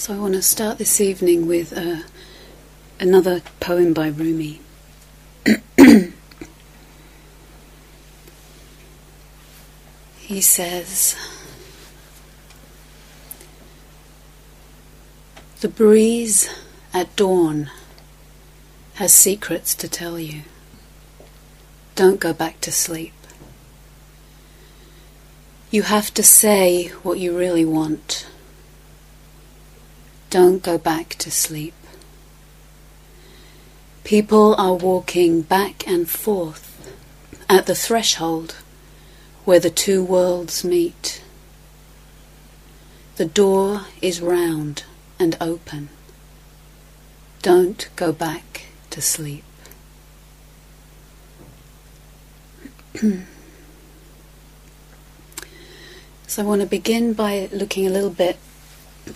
So I want to start this evening with uh, another poem by Rumi. he says, The breeze at dawn has secrets to tell you. Don't go back to sleep. You have to say what you really want. Don't go back to sleep. People are walking back and forth at the threshold where the two worlds meet. The door is round and open. Don't go back to sleep. so I want to begin by looking a little bit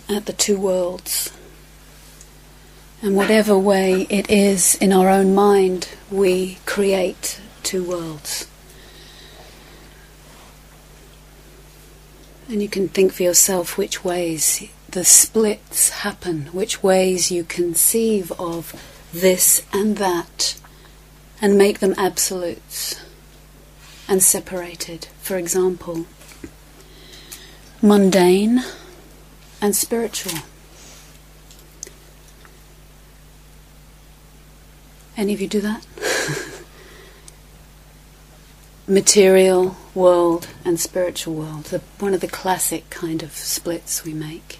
at the two worlds. And whatever way it is in our own mind, we create two worlds. And you can think for yourself which ways the splits happen, which ways you conceive of this and that, and make them absolutes and separated. For example, mundane and spiritual. Any of you do that? Material world and spiritual world, the, one of the classic kind of splits we make.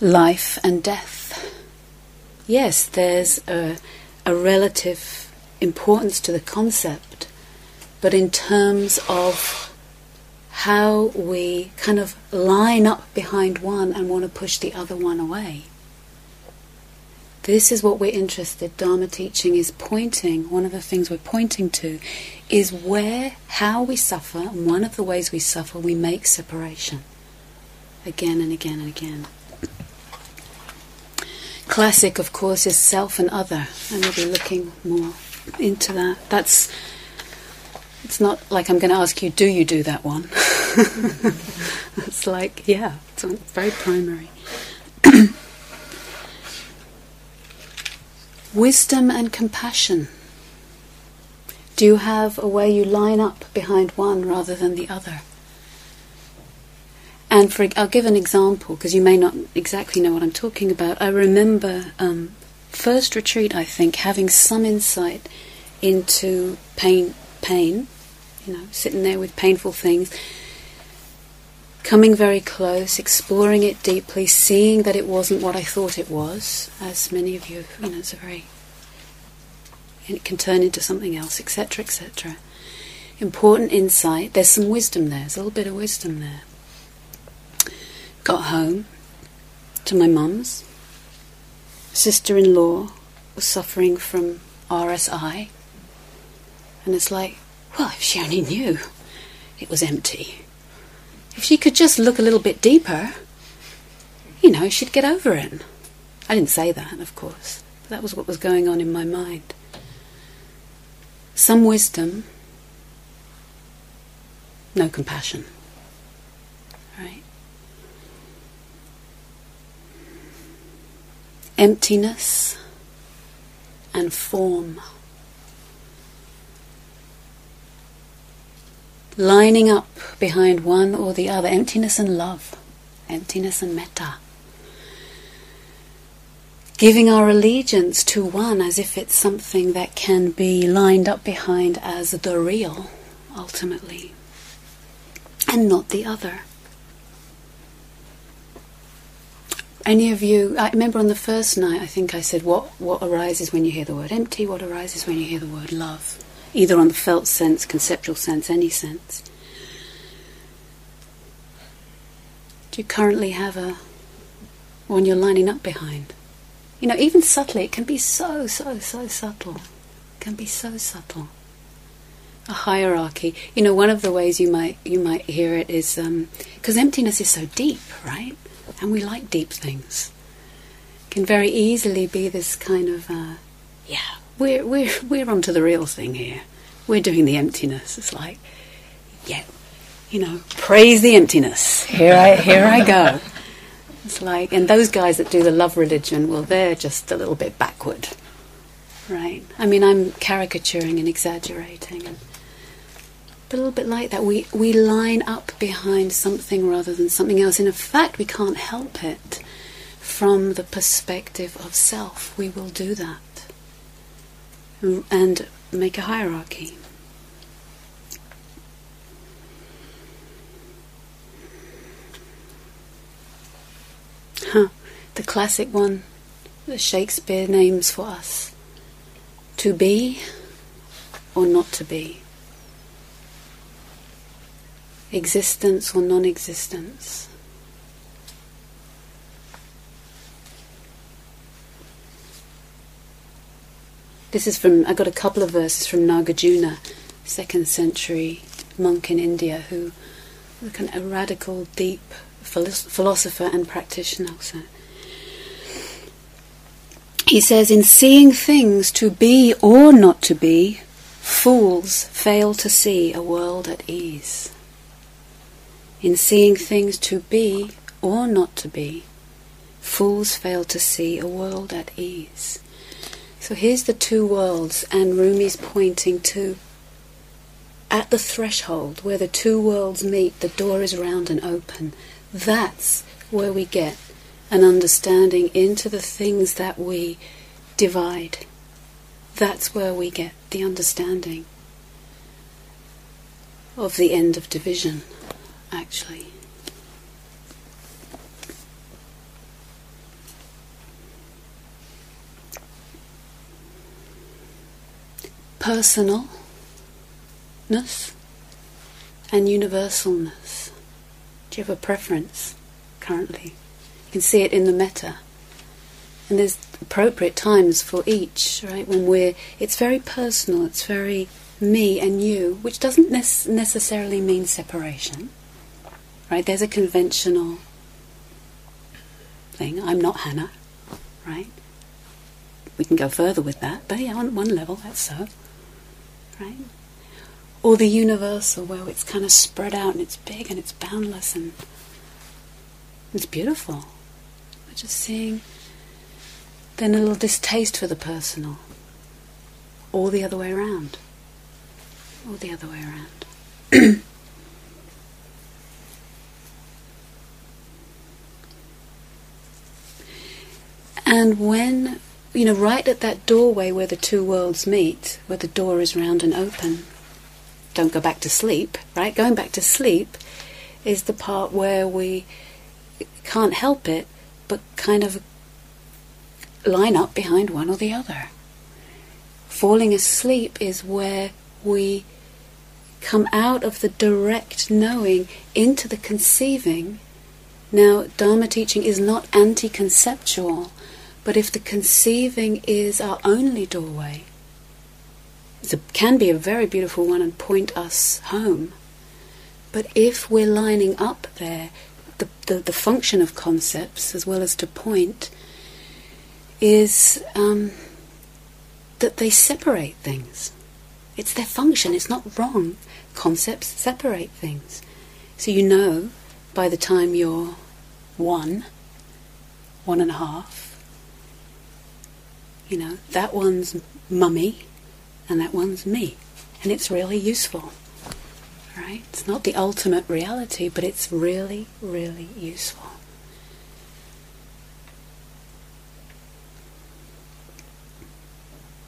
Life and death. Yes, there's a, a relative importance to the concept, but in terms of how we kind of line up behind one and want to push the other one away. This is what we're interested. Dharma teaching is pointing, one of the things we're pointing to is where, how we suffer, and one of the ways we suffer, we make separation. Again and again and again. Classic, of course, is self and other, and we'll be looking more into that. That's it's not like I'm going to ask you, do you do that one? it's like, yeah, it's very primary. Wisdom and compassion. Do you have a way you line up behind one rather than the other? And for, I'll give an example because you may not exactly know what I'm talking about. I remember um, first retreat, I think, having some insight into pain, pain, you know, sitting there with painful things, coming very close, exploring it deeply, seeing that it wasn't what I thought it was, as many of you, you know, it's a very, and it can turn into something else, etc., etc. Important insight. There's some wisdom there. There's a little bit of wisdom there. Got home to my mum's. Sister-in-law was suffering from RSI, and it's like, well, if she only knew it was empty. If she could just look a little bit deeper, you know, she'd get over it. I didn't say that, of course. but That was what was going on in my mind. Some wisdom, no compassion. Right? Emptiness and form. Lining up behind one or the other emptiness and love, emptiness and metta. Giving our allegiance to one as if it's something that can be lined up behind as the real, ultimately, and not the other. Any of you, I remember on the first night, I think I said, what, what arises when you hear the word empty? What arises when you hear the word love? Either on the felt sense, conceptual sense, any sense. Do you currently have a one you're lining up behind? You know, even subtly, it can be so, so, so subtle. It can be so subtle. A hierarchy. You know, one of the ways you might you might hear it is because um, emptiness is so deep, right? And we like deep things. It can very easily be this kind of uh, yeah, we're we're we're onto the real thing here. We're doing the emptiness. It's like, yeah, you know, praise the emptiness. Here I, here I go. It's like, and those guys that do the love religion, well, they're just a little bit backward, right? I mean, I'm caricaturing and exaggerating, and a little bit like that. We we line up behind something rather than something else. And in fact, we can't help it from the perspective of self. We will do that and make a hierarchy. Huh. The classic one that Shakespeare names for us to be or not to be, existence or non existence. This is from, I got a couple of verses from Nagarjuna, second century monk in India, who was a radical, deep philosopher and practitioner. He says, in seeing things to be or not to be, fools fail to see a world at ease. In seeing things to be or not to be, fools fail to see a world at ease. So here's the two worlds, and Rumi's pointing to at the threshold where the two worlds meet, the door is round and open. That's where we get an understanding into the things that we divide. That's where we get the understanding of the end of division, actually. Personalness and universalness. Do you have a preference currently? You can see it in the metta. And there's appropriate times for each, right? When we're, it's very personal, it's very me and you, which doesn't ne- necessarily mean separation, right? There's a conventional thing. I'm not Hannah, right? We can go further with that, but yeah, on one level, that's so, right? or the universal where it's kind of spread out and it's big and it's boundless and it's beautiful. We're just seeing then a little distaste for the personal, or the other way around, or the other way around. and when, you know, right at that doorway where the two worlds meet, where the door is round and open, don't go back to sleep, right? Going back to sleep is the part where we can't help it but kind of line up behind one or the other. Falling asleep is where we come out of the direct knowing into the conceiving. Now, Dharma teaching is not anti conceptual, but if the conceiving is our only doorway, it can be a very beautiful one and point us home. But if we're lining up there, the, the, the function of concepts, as well as to point, is um, that they separate things. It's their function, it's not wrong. Concepts separate things. So you know by the time you're one, one and a half, you know, that one's mummy, and that one's me. And it's really useful. Right? It's not the ultimate reality, but it's really, really useful.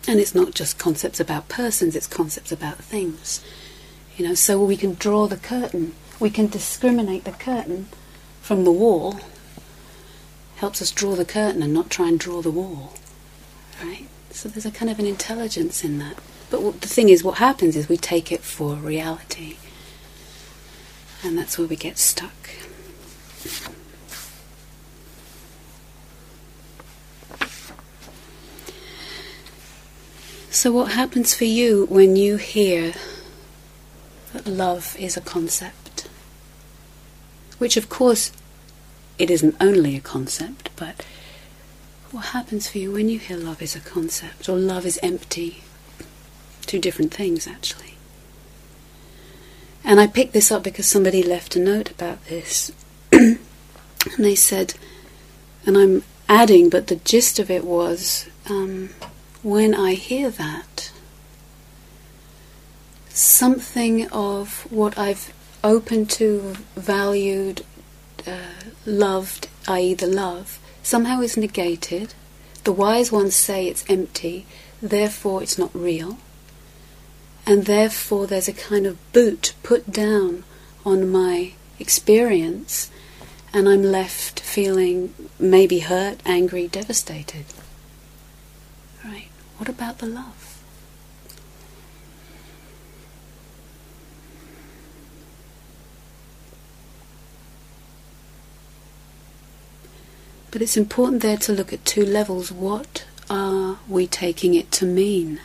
And it's not just concepts about persons, it's concepts about things. You know, so we can draw the curtain, we can discriminate the curtain from the wall. Helps us draw the curtain and not try and draw the wall. Right? So there's a kind of an intelligence in that. But the thing is, what happens is we take it for reality. And that's where we get stuck. So, what happens for you when you hear that love is a concept? Which, of course, it isn't only a concept, but what happens for you when you hear love is a concept or love is empty? Two different things, actually. And I picked this up because somebody left a note about this. and they said, and I'm adding, but the gist of it was um, when I hear that, something of what I've opened to, valued, uh, loved, i.e., the love, somehow is negated. The wise ones say it's empty, therefore it's not real and therefore there's a kind of boot put down on my experience, and I'm left feeling maybe hurt, angry, devastated. Right? What about the love? But it's important there to look at two levels. What are we taking it to mean?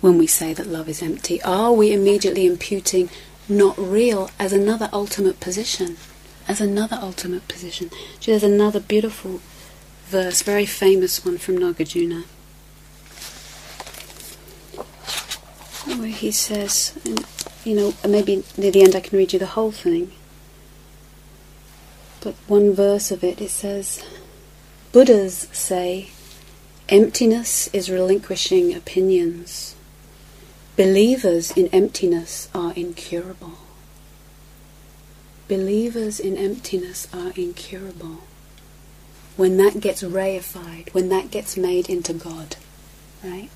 when we say that love is empty? Are we immediately imputing not real as another ultimate position? As another ultimate position. There's another beautiful verse, very famous one from Nagarjuna, where he says, you know, maybe near the end I can read you the whole thing. But one verse of it, it says, Buddhas say, emptiness is relinquishing opinions. Believers in emptiness are incurable. Believers in emptiness are incurable. When that gets reified, when that gets made into God, right?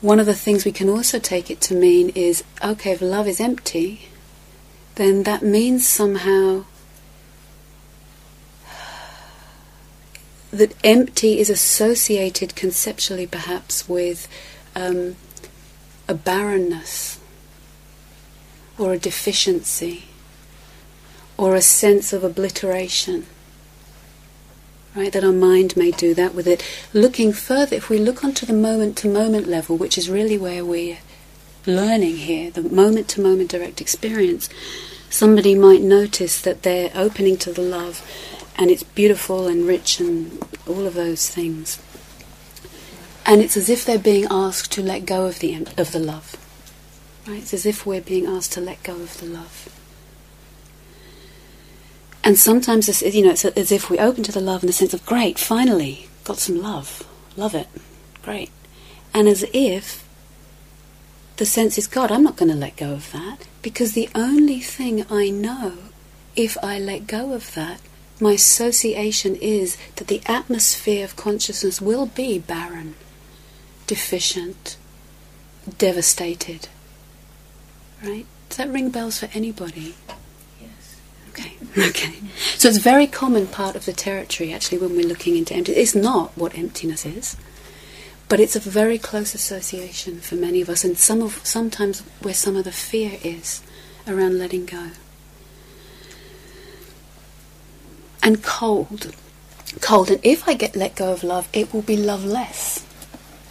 One of the things we can also take it to mean is okay, if love is empty, then that means somehow that empty is associated conceptually perhaps with um, a barrenness or a deficiency or a sense of obliteration. Right, that our mind may do that with it. Looking further, if we look onto the moment to moment level, which is really where we're learning here, the moment to moment direct experience, somebody might notice that they're opening to the love and it's beautiful and rich and all of those things. And it's as if they're being asked to let go of the of the love. Right? It's as if we're being asked to let go of the love. And sometimes, it's, you know, it's as if we open to the love in the sense of, great, finally, got some love, love it, great. And as if the sense is, God, I'm not going to let go of that because the only thing I know if I let go of that my association is that the atmosphere of consciousness will be barren, deficient, devastated. Right? Does that ring bells for anybody? Okay. Okay. So it's a very common part of the territory actually when we're looking into emptiness. It's not what emptiness is. But it's a very close association for many of us and some of sometimes where some of the fear is around letting go. and cold. Cold. And if I get let go of love, it will be loveless.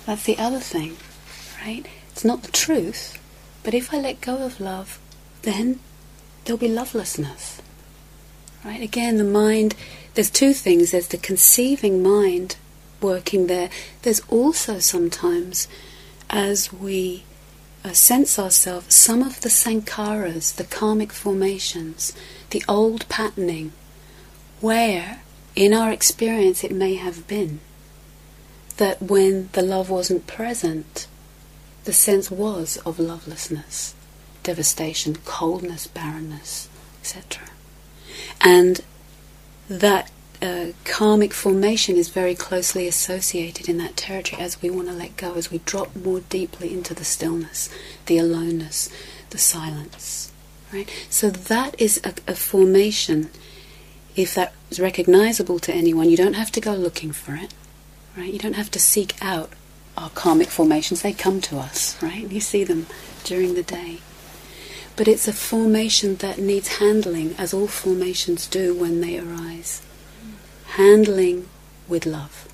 That's the other thing, right? It's not the truth, but if I let go of love, then there'll be lovelessness. Right? Again, the mind, there's two things. There's the conceiving mind working there. There's also sometimes, as we uh, sense ourselves, some of the sankharas, the karmic formations, the old patterning where, in our experience, it may have been that when the love wasn't present, the sense was of lovelessness, devastation, coldness, barrenness, etc. And that uh, karmic formation is very closely associated in that territory as we want to let go, as we drop more deeply into the stillness, the aloneness, the silence. Right? So that is a, a formation if that is recognizable to anyone, you don't have to go looking for it, right? You don't have to seek out our karmic formations. They come to us, right? You see them during the day. But it's a formation that needs handling, as all formations do when they arise. Handling with love,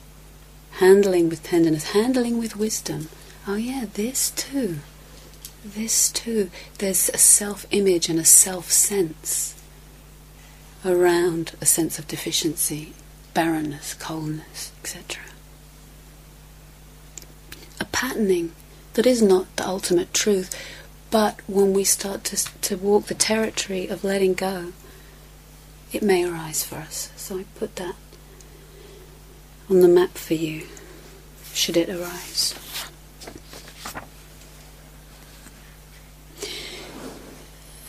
handling with tenderness, handling with wisdom. Oh, yeah, this too. This too. There's a self image and a self sense around a sense of deficiency, barrenness, coldness, etc. A patterning that is not the ultimate truth. But when we start to, to walk the territory of letting go, it may arise for us. So I put that on the map for you, should it arise.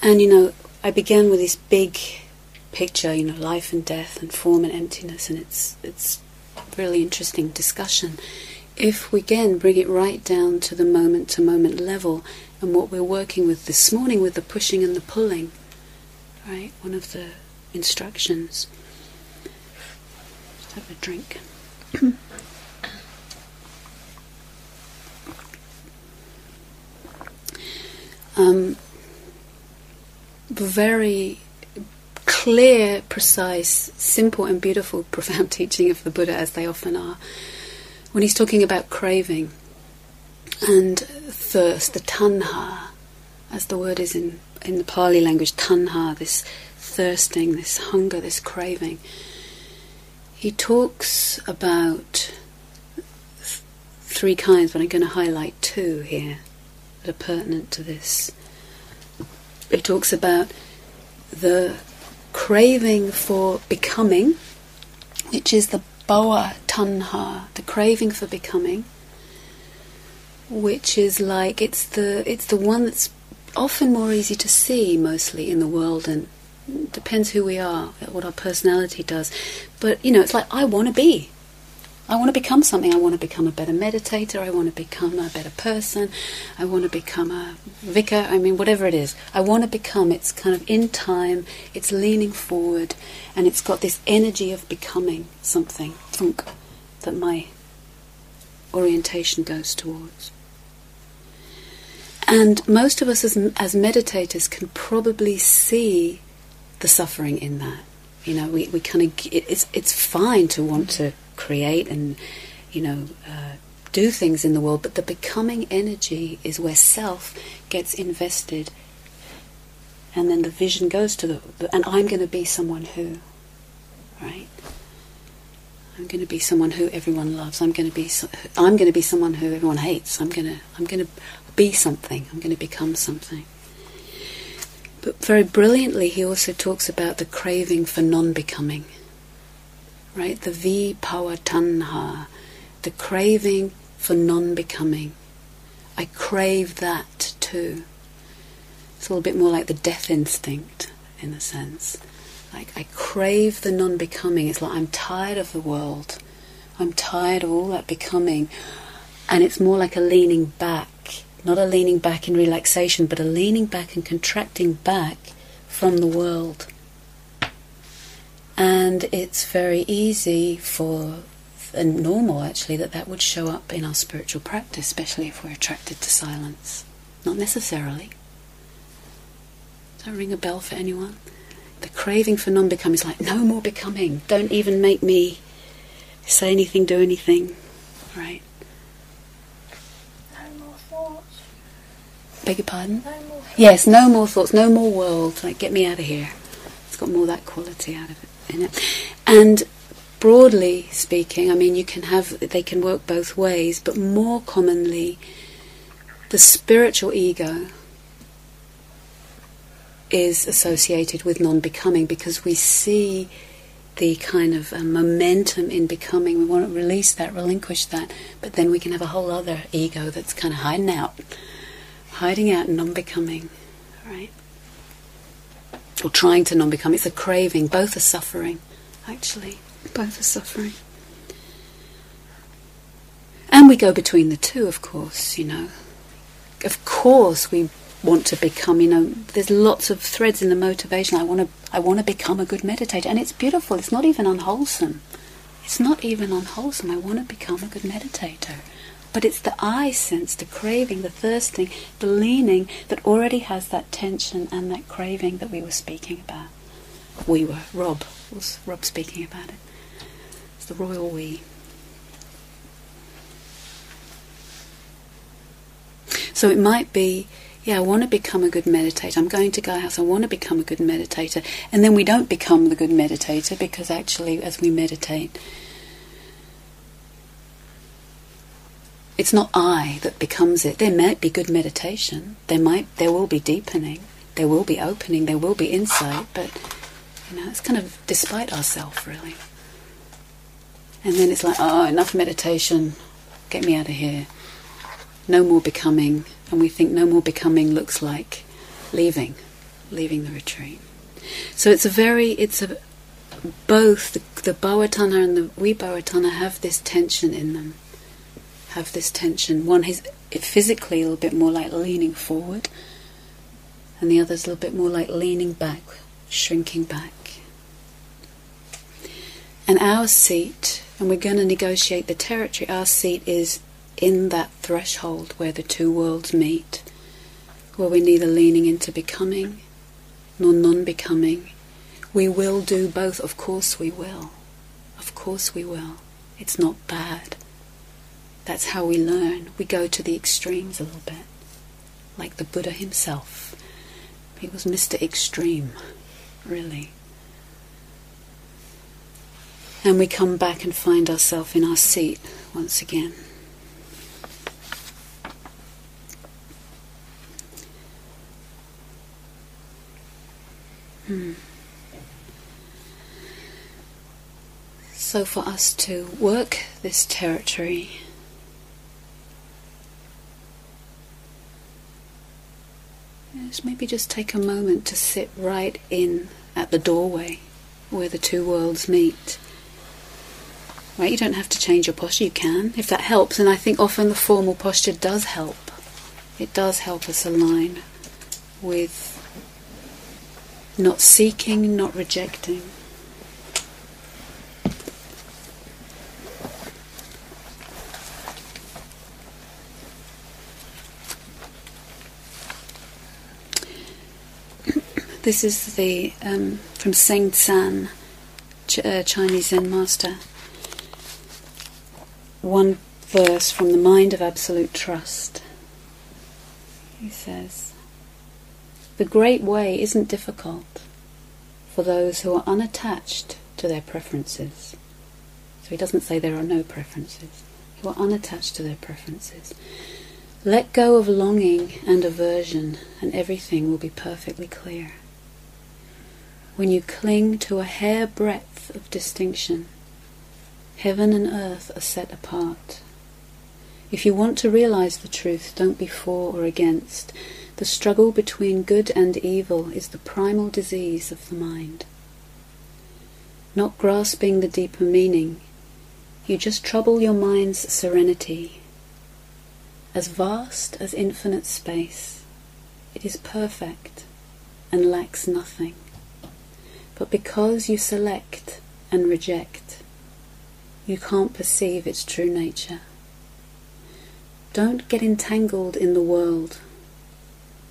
And you know, I began with this big picture, you know, life and death and form and emptiness, and it's it's really interesting discussion. If we again bring it right down to the moment to moment level and what we're working with this morning with the pushing and the pulling, right? One of the instructions. Just have a drink. um, very clear, precise, simple, and beautiful, profound teaching of the Buddha, as they often are, when he's talking about craving and thirst, the tanha, as the word is in, in the Pali language, tanha, this thirsting, this hunger, this craving. He talks about th- three kinds, but I'm going to highlight two here that are pertinent to this. He talks about the craving for becoming, which is the bhava tanha, the craving for becoming, which is like it's the it's the one that's often more easy to see mostly in the world and depends who we are, what our personality does. But you know, it's like I want to be. I want to become something. I want to become a better meditator. I want to become a better person. I want to become a vicar. I mean, whatever it is. I want to become. It's kind of in time. It's leaning forward, and it's got this energy of becoming something. Thunk, that my orientation goes towards. And most of us as, as meditators can probably see the suffering in that. You know, we, we kind of, it's, it's fine to want to create and, you know, uh, do things in the world, but the becoming energy is where self gets invested. And then the vision goes to the, and I'm going to be someone who, right? I'm going to be someone who everyone loves. I'm going to be, I'm going to be someone who everyone hates. I'm going to, I'm going to be something. I'm going to become something. But very brilliantly, he also talks about the craving for non becoming. Right? The vibhava tanha, the craving for non becoming. I crave that too. It's a little bit more like the death instinct, in a sense. Like, I crave the non becoming. It's like I'm tired of the world. I'm tired of all that becoming. And it's more like a leaning back not a leaning back in relaxation, but a leaning back and contracting back from the world. And it's very easy for, and normal actually, that that would show up in our spiritual practice, especially if we're attracted to silence. Not necessarily. Does that ring a bell for anyone? The craving for non becoming is like, no more becoming. Don't even make me say anything, do anything. Right? Beg your pardon? No yes, no more thoughts, no more world. Like, get me out of here. It's got more that quality out of it in it. And broadly speaking, I mean, you can have, they can work both ways, but more commonly, the spiritual ego is associated with non becoming because we see the kind of uh, momentum in becoming. We want to release that, relinquish that, but then we can have a whole other ego that's kind of hiding out hiding out and non becoming, right? Or trying to non become. It's a craving. Both are suffering, actually. Both are suffering. And we go between the two, of course, you know. Of course, we want to become, you know, there's lots of threads in the motivation. I want to, I want to become a good meditator. And it's beautiful. It's not even unwholesome. It's not even unwholesome. I want to become a good meditator. But it's the I sense, the craving, the thirsting, the leaning that already has that tension and that craving that we were speaking about. We were. Rob was Rob speaking about it. It's the royal we. So it might be, yeah, I want to become a good meditator. I'm going to Gaia House. I want to become a good meditator. And then we don't become the good meditator because actually, as we meditate, it's not I that becomes it. There might be good meditation. There might there will be deepening. There will be opening. There will be insight. But you know, it's kind of despite ourselves, really. And then it's like, oh, enough meditation. Get me out of here. No more becoming. And we think no more becoming looks like leaving, leaving the retreat. So it's a very, it's a both the, the Bhava tanha and the Vibhava tanha have this tension in them have this tension. One is physically a little bit more like leaning forward, and the other is a little bit more like leaning back, shrinking back. And our seat, and we're going to negotiate the territory, our seat is in that threshold where the two worlds meet, where we're neither leaning into becoming nor non becoming. We will do both, of course we will. Of course we will. It's not bad. That's how we learn. We go to the extremes a little bit. Like the Buddha himself. He was Mr. Extreme, really. And we come back and find ourselves in our seat once again. Hmm. So, for us to work this territory, Maybe just take a moment to sit right in at the doorway where the two worlds meet. Right, you don't have to change your posture, you can, if that helps, and I think often the formal posture does help. It does help us align with not seeking, not rejecting. This is the um, from Seng-ts'an, Ch- uh, Chinese Zen master. One verse from the Mind of Absolute Trust. He says, "The great way isn't difficult for those who are unattached to their preferences." So he doesn't say there are no preferences. Who are unattached to their preferences. Let go of longing and aversion, and everything will be perfectly clear when you cling to a hair breadth of distinction. Heaven and earth are set apart. If you want to realize the truth, don't be for or against. The struggle between good and evil is the primal disease of the mind. Not grasping the deeper meaning, you just trouble your mind's serenity. As vast as infinite space, it is perfect and lacks nothing. But because you select and reject, you can't perceive its true nature. Don't get entangled in the world.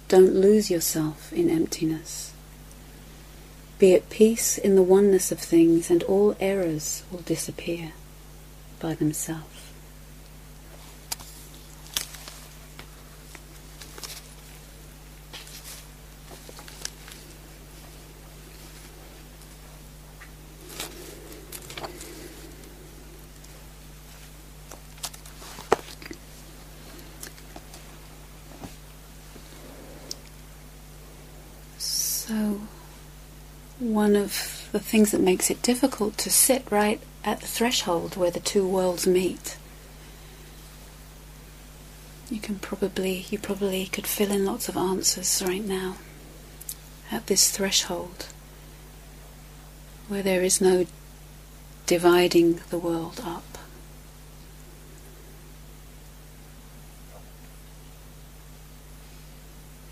Don't lose yourself in emptiness. Be at peace in the oneness of things, and all errors will disappear by themselves. one of the things that makes it difficult to sit right at the threshold where the two worlds meet. You can probably, you probably could fill in lots of answers right now at this threshold where there is no dividing the world up.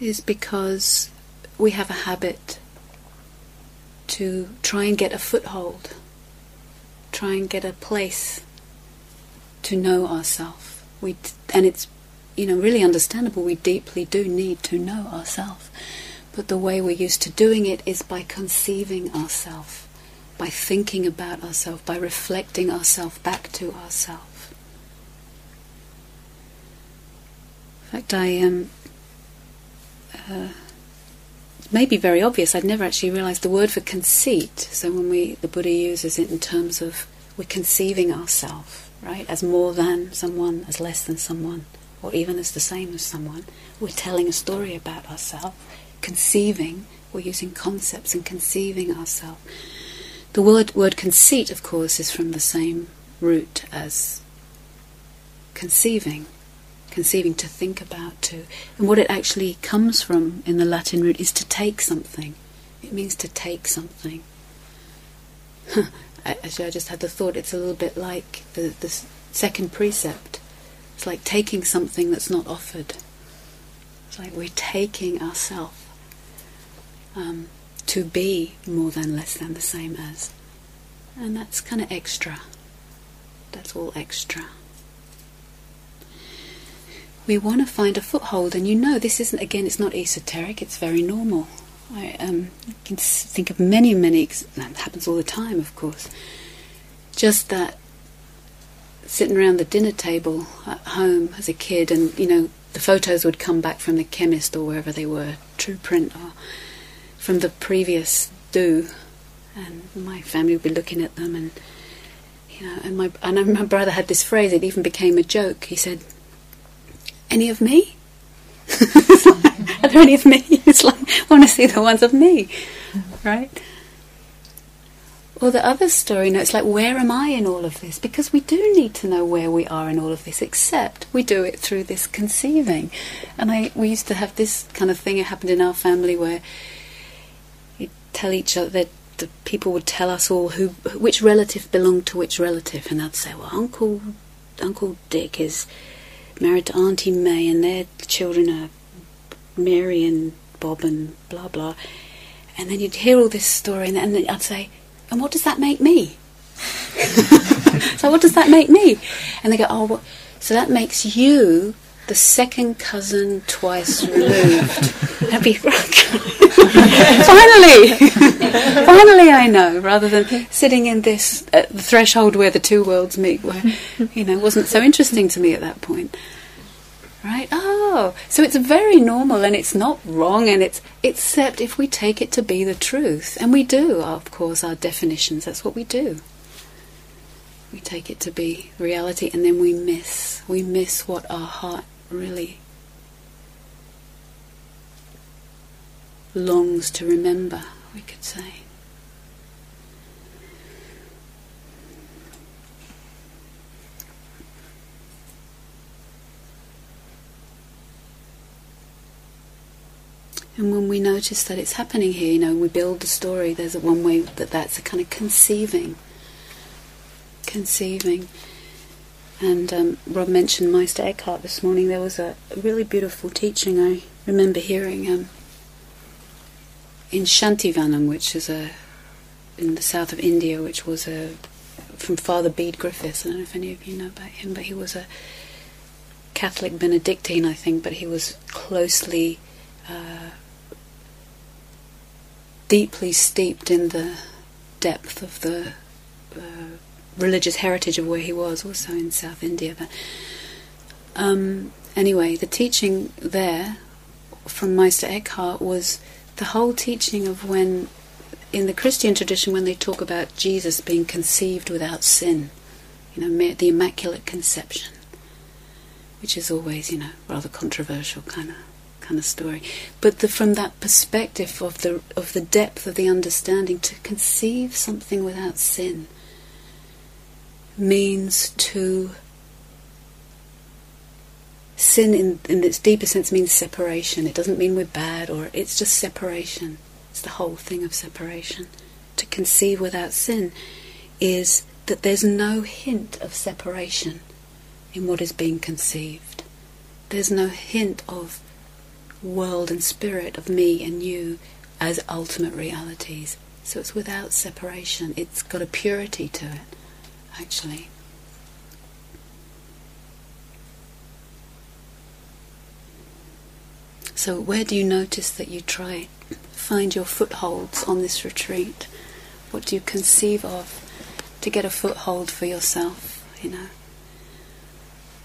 Is because we have a habit to try and get a foothold, try and get a place to know ourselves. We and it's you know really understandable. We deeply do need to know ourselves, but the way we're used to doing it is by conceiving ourselves, by thinking about ourselves, by reflecting ourselves back to ourselves. In fact, I am. Um, uh, may be very obvious. I'd never actually realized the word for conceit. So when we the Buddha uses it in terms of we're conceiving ourselves, right? As more than someone, as less than someone, or even as the same as someone. We're telling a story about ourselves, conceiving, we're using concepts and conceiving ourselves. The word, word conceit, of course, is from the same root as conceiving, conceiving to think about, to. And what it actually comes from in the Latin root is to take something. It means to take something. Actually, I just had the thought it's a little bit like the, the second precept. It's like taking something that's not offered. It's like we're taking ourselves um, to be more than, less than, the same as. And that's kind of extra. That's all extra. We want to find a foothold, and you know this isn't, again, it's not esoteric, it's very normal. I um, can think of many, many, that happens all the time, of course. Just that sitting around the dinner table at home as a kid, and you know, the photos would come back from the chemist or wherever they were, Truprint, or from the previous do, and my family would be looking at them, and you know, and my and my brother had this phrase. It even became a joke. He said, "Any of me." Are there any of me? It's like, I want to see the ones of me, right? Or the other story, know, it's like, where am I in all of this? Because we do need to know where we are in all of this, except we do it through this conceiving. And I, we used to have this kind of thing, it happened in our family where you tell each other that the people would tell us all who which relative belonged to which relative, and they'd say, "Well, Uncle Uncle Dick is married to Auntie May, and their children are Mary and Bob and blah blah. And then you'd hear all this story, and, then I'd say, and what does that make me? so what does that make me? And they go, oh, well, so that makes you the second cousin twice removed. Be finally, finally I know. Rather than sitting in this at the threshold where the two worlds meet, where you know wasn't so interesting to me at that point. Right? Oh, so it's very normal and it's not wrong and it's except if we take it to be the truth. And we do, of course, our definitions, that's what we do. We take it to be reality and then we miss. We miss what our heart really longs to remember, we could say. And when we notice that it's happening here, you know, we build the story, there's a one way that that's a kind of conceiving. Conceiving. And um, Rob mentioned Meister Eckhart this morning. There was a really beautiful teaching I remember hearing um, in Shantivanam, which is a in the south of India, which was a from Father Bede Griffiths. I don't know if any of you know about him, but he was a Catholic Benedictine, I think, but he was closely uh, deeply steeped in the depth of the uh, religious heritage of where he was, also in South India. But um, anyway, the teaching there from Meister Eckhart was the whole teaching of when, in the Christian tradition, when they talk about Jesus being conceived without sin, you know, the Immaculate Conception, which is always, you know, rather controversial kind of kind of story. But the, from that perspective of the of the depth of the understanding, to conceive something without sin means to sin in, in its deeper sense means separation. It doesn't mean we're bad or it's just separation. It's the whole thing of separation. To conceive without sin is that there's no hint of separation in what is being conceived. There's no hint of world and spirit of me and you as ultimate realities. So it's without separation. It's got a purity to it, actually. So, where do you notice that you try find your footholds on this retreat? What do you conceive of to get a foothold for yourself, you know?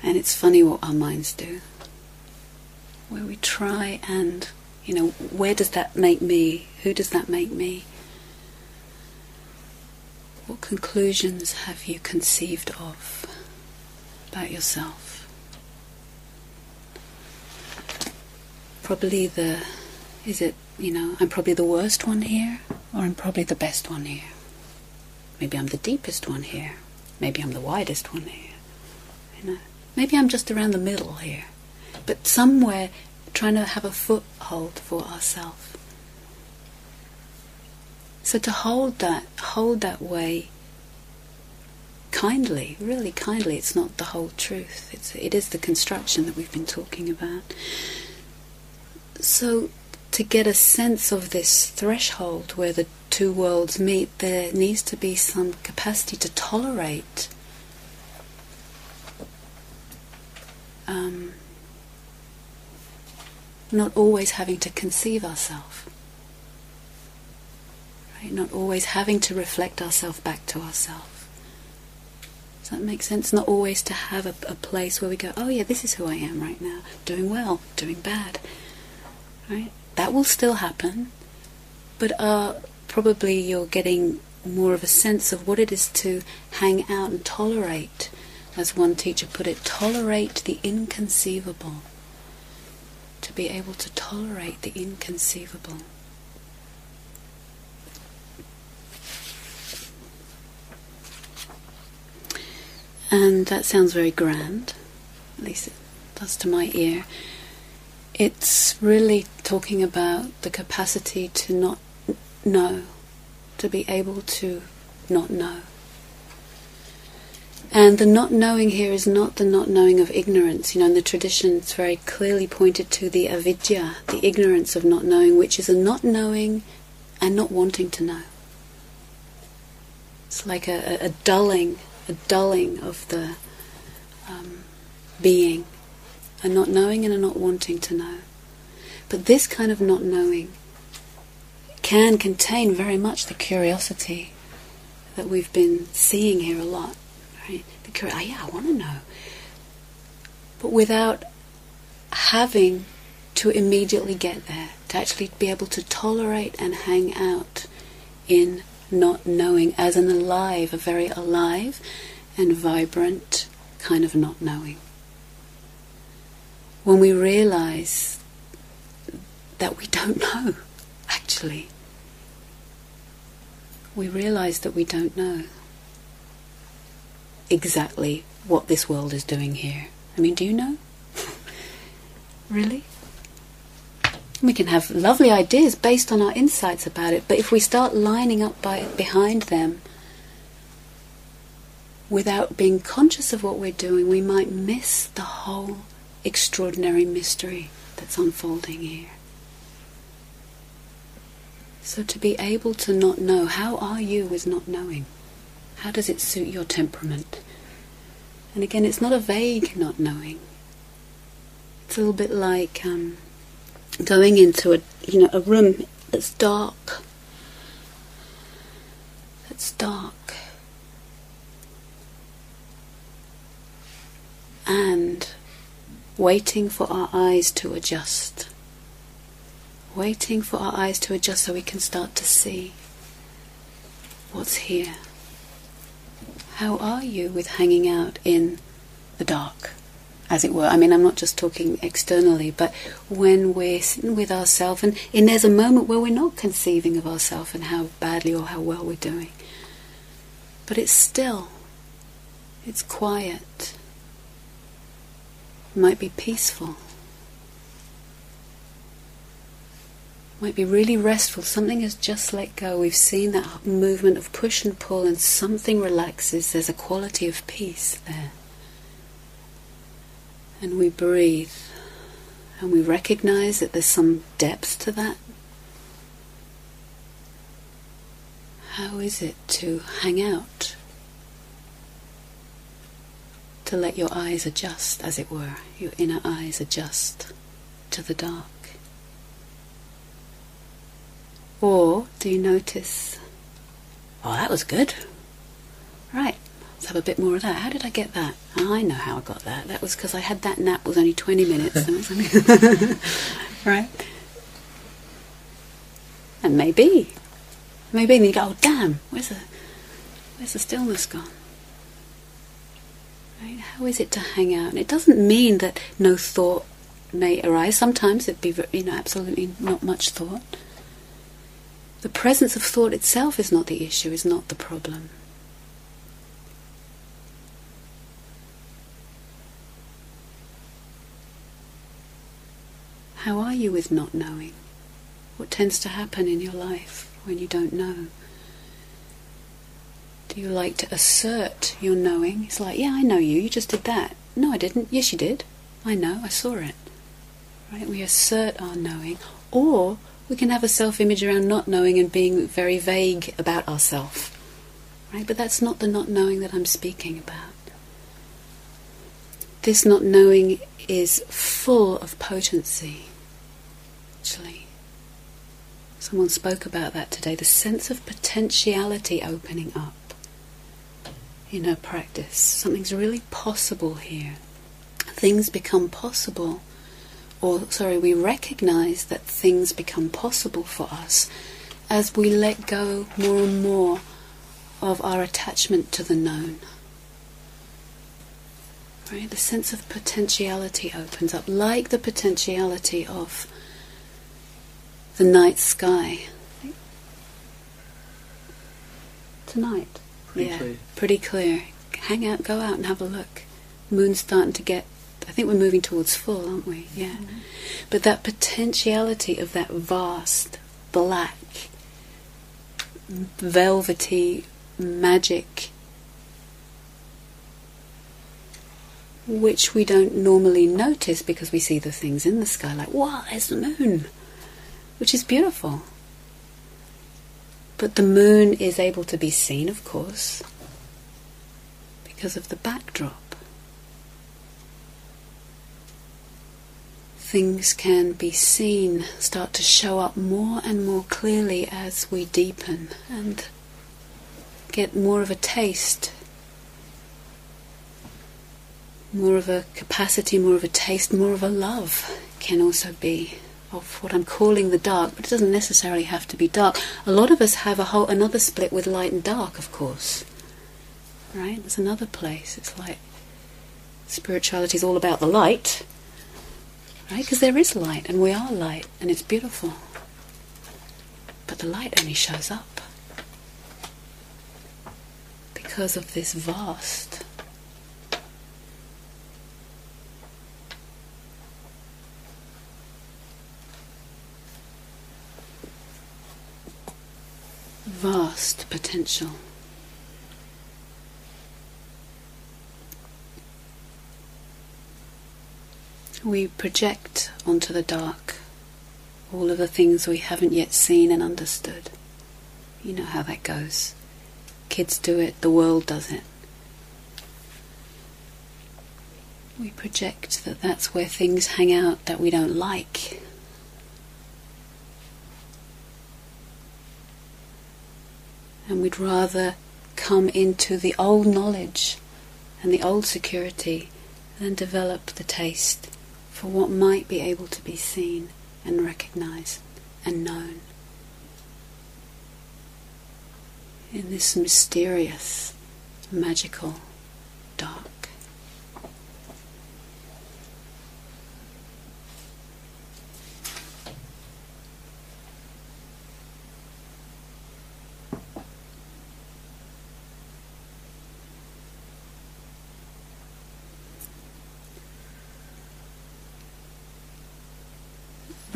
And it's funny what our minds do where we try and, you know, where does that make me? Who does that make me? What conclusions have you conceived of? about yourself. Probably the, is it, you know, I'm probably the worst one here, or I'm probably the best one here. Maybe I'm the deepest one here. Maybe I'm the widest one here. You know, maybe I'm just around the middle here. But somewhere trying to have a foothold for ourselves. So to hold that, hold that way kindly, really kindly. It's not the whole truth. It's it is the construction that we've been talking about. So to get a sense of this threshold where the two worlds meet, there needs to be some capacity to tolerate um, not always having to conceive ourselves. Right? Not always having to reflect ourselves back to ourselves. Does that make sense? Not always to have a, a place where we go, oh yeah, this is who I am right now. Doing well, doing bad. Right? That will still happen. But uh, probably you're getting more of a sense of what it is to hang out and tolerate, as one teacher put it, tolerate the inconceivable. To be able to tolerate the inconceivable. And that sounds very grand, at least it does to my ear. It's really talking about the capacity to not know, to be able to not know. And the not knowing here is not the not knowing of ignorance. You know, in the tradition, it's very clearly pointed to the avidya, the ignorance of not knowing, which is a not knowing and not wanting to know. It's like a, a dulling a dulling of the um, being, a not knowing and a not wanting to know. But this kind of not knowing can contain very much the curiosity that we've been seeing here a lot. Right? The curi- oh yeah, I want to know. But without having to immediately get there, to actually be able to tolerate and hang out in not knowing as an alive, a very alive and vibrant kind of not knowing. When we realize that we don't know, actually, we realize that we don't know exactly what this world is doing here. I mean, do you know? really? We can have lovely ideas based on our insights about it, but if we start lining up by, behind them without being conscious of what we're doing, we might miss the whole extraordinary mystery that's unfolding here. So, to be able to not know, how are you with not knowing? How does it suit your temperament? And again, it's not a vague not knowing. It's a little bit like um, going into a you know a room that's dark. That's dark. And waiting for our eyes to adjust. Waiting for our eyes to adjust so we can start to see what's here. How are you with hanging out in the dark? As it were. I mean, I'm not just talking externally, but when we're sitting with ourselves, and, and there's a moment where we're not conceiving of ourselves and how badly or how well we're doing. But it's still, it's quiet, it might be peaceful, might be really restful. Something has just let go. We've seen that movement of push and pull, and something relaxes. There's a quality of peace there. And we breathe. And we recognize that there's some depth to that. How is it to hang out? To let your eyes adjust, as it were, your inner eyes adjust to the dark. Or do you notice, oh, that was good? Right, have a bit more of that. How did I get that? Oh, I know how I got that. That was because I had that nap was only 20 minutes. right? And maybe. Maybe and you go, oh damn, where's the, where's the stillness gone? Right? How is it to hang out? And it doesn't mean that no thought may arise. Sometimes it'd be, you know, absolutely not much thought. The presence of thought itself is not the issue, is not the problem. How are you with not knowing? What tends to happen in your life when you don't know? Do you like to assert your knowing? It's like, yeah, I know you, you just did that. No, I didn't. Yes, you did. I know, I saw it. Right? We assert our knowing. Or we can have a self image around not knowing and being very vague about ourselves. Right? But that's not the not knowing that I'm speaking about. This not knowing is full of potency, actually. Someone spoke about that today the sense of potentiality opening up in our practice. Something's really possible here. Things become possible, or sorry, we recognize that things become possible for us as we let go more and more of our attachment to the known. Right? The sense of potentiality opens up, like the potentiality of the night sky. Tonight. Pretty yeah, clear. pretty clear. Hang out, go out and have a look. Moon's starting to get. I think we're moving towards full, aren't we? Yeah. Mm-hmm. But that potentiality of that vast, black, velvety magic, which we don't normally notice because we see the things in the sky, like, wow, there's the moon, which is beautiful. But the moon is able to be seen, of course, because of the backdrop. Things can be seen, start to show up more and more clearly as we deepen and get more of a taste, more of a capacity, more of a taste, more of a love can also be of what I'm calling the dark, but it doesn't necessarily have to be dark. A lot of us have a whole another split with light and dark, of course. Right? There's another place. It's like spirituality is all about the light, right? Because there is light, and we are light, and it's beautiful. But the light only shows up because of this vast vast potential. We project onto the dark all of the things we haven't yet seen and understood. You know how that goes. Kids do it, the world does it. We project that that's where things hang out that we don't like. And we'd rather come into the old knowledge and the old security than develop the taste for what might be able to be seen and recognized and known. In this mysterious, magical dark.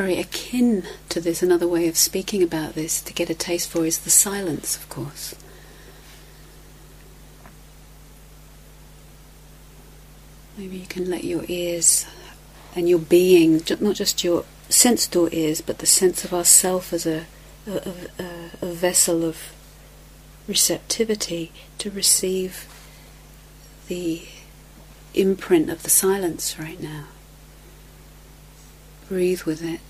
very akin to this, another way of speaking about this to get a taste for is the silence, of course. Maybe you can let your ears and your being, not just your sense door ears, but the sense of ourself as a, a, a, a vessel of receptivity to receive the imprint of the silence right now. Breathe with it.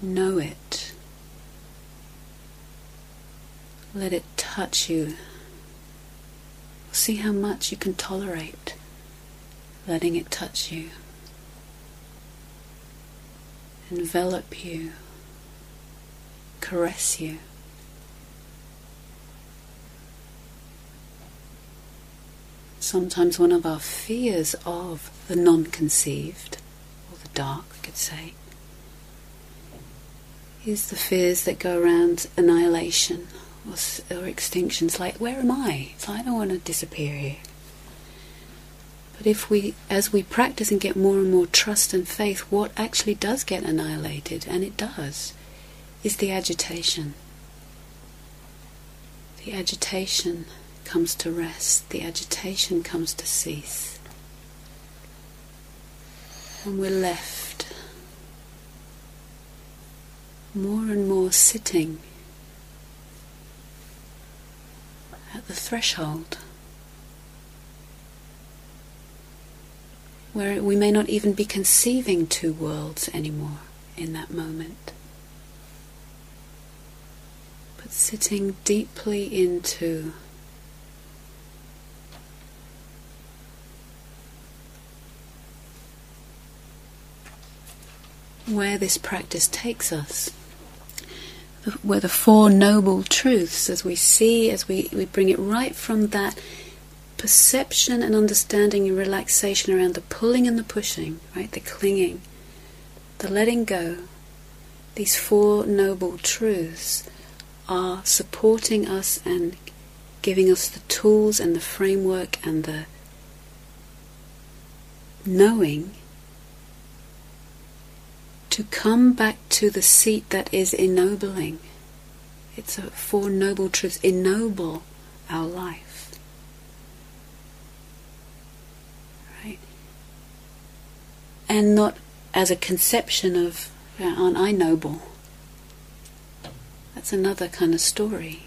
Know it. Let it touch you. See how much you can tolerate letting it touch you. Envelop you. Caress you. sometimes one of our fears of the non conceived, or the dark, we could say, is the fears that go around annihilation or, or extinctions, like, where am I? I don't want to disappear here. But if we, as we practice and get more and more trust and faith, what actually does get annihilated, and it does, is the agitation. The agitation comes to rest, the agitation comes to cease. And we're left more and more sitting at the threshold where we may not even be conceiving two worlds anymore in that moment. But sitting deeply into where this practice takes us, where the Four Noble Truths, as we see, as we, we bring it right from that perception and understanding and relaxation around the pulling and the pushing, right? The clinging, the letting go. These Four Noble Truths are supporting us and giving us the tools and the framework and the knowing to come back to the seat that is ennobling. It's a four noble truths ennoble our life. Right? And not as a conception of, aren't I noble? That's another kind of story.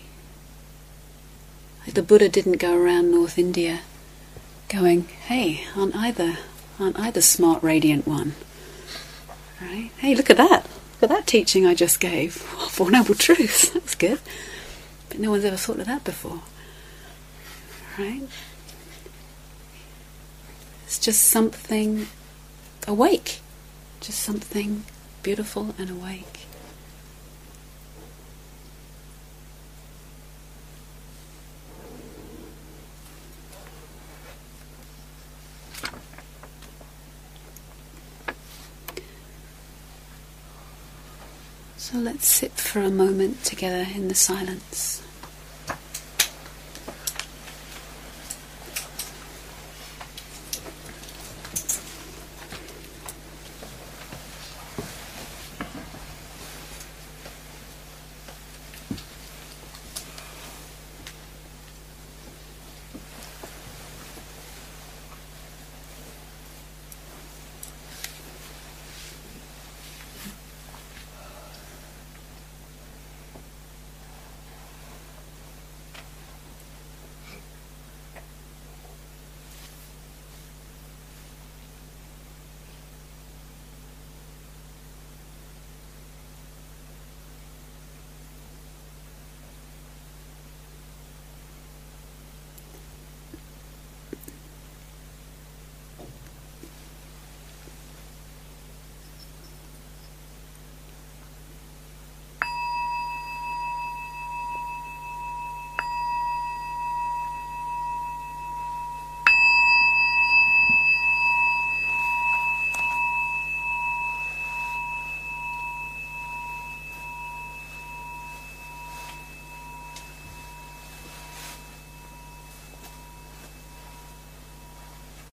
Like the Buddha didn't go around North India going, hey, aren't I the, aren't I the smart, radiant one? Right? Hey, look at that. Look at that teaching I just gave. Four Noble Truths. That's good. But no one's ever thought of that before. Right? It's just something awake. Just something beautiful and awake. So let's sit for a moment together in the silence.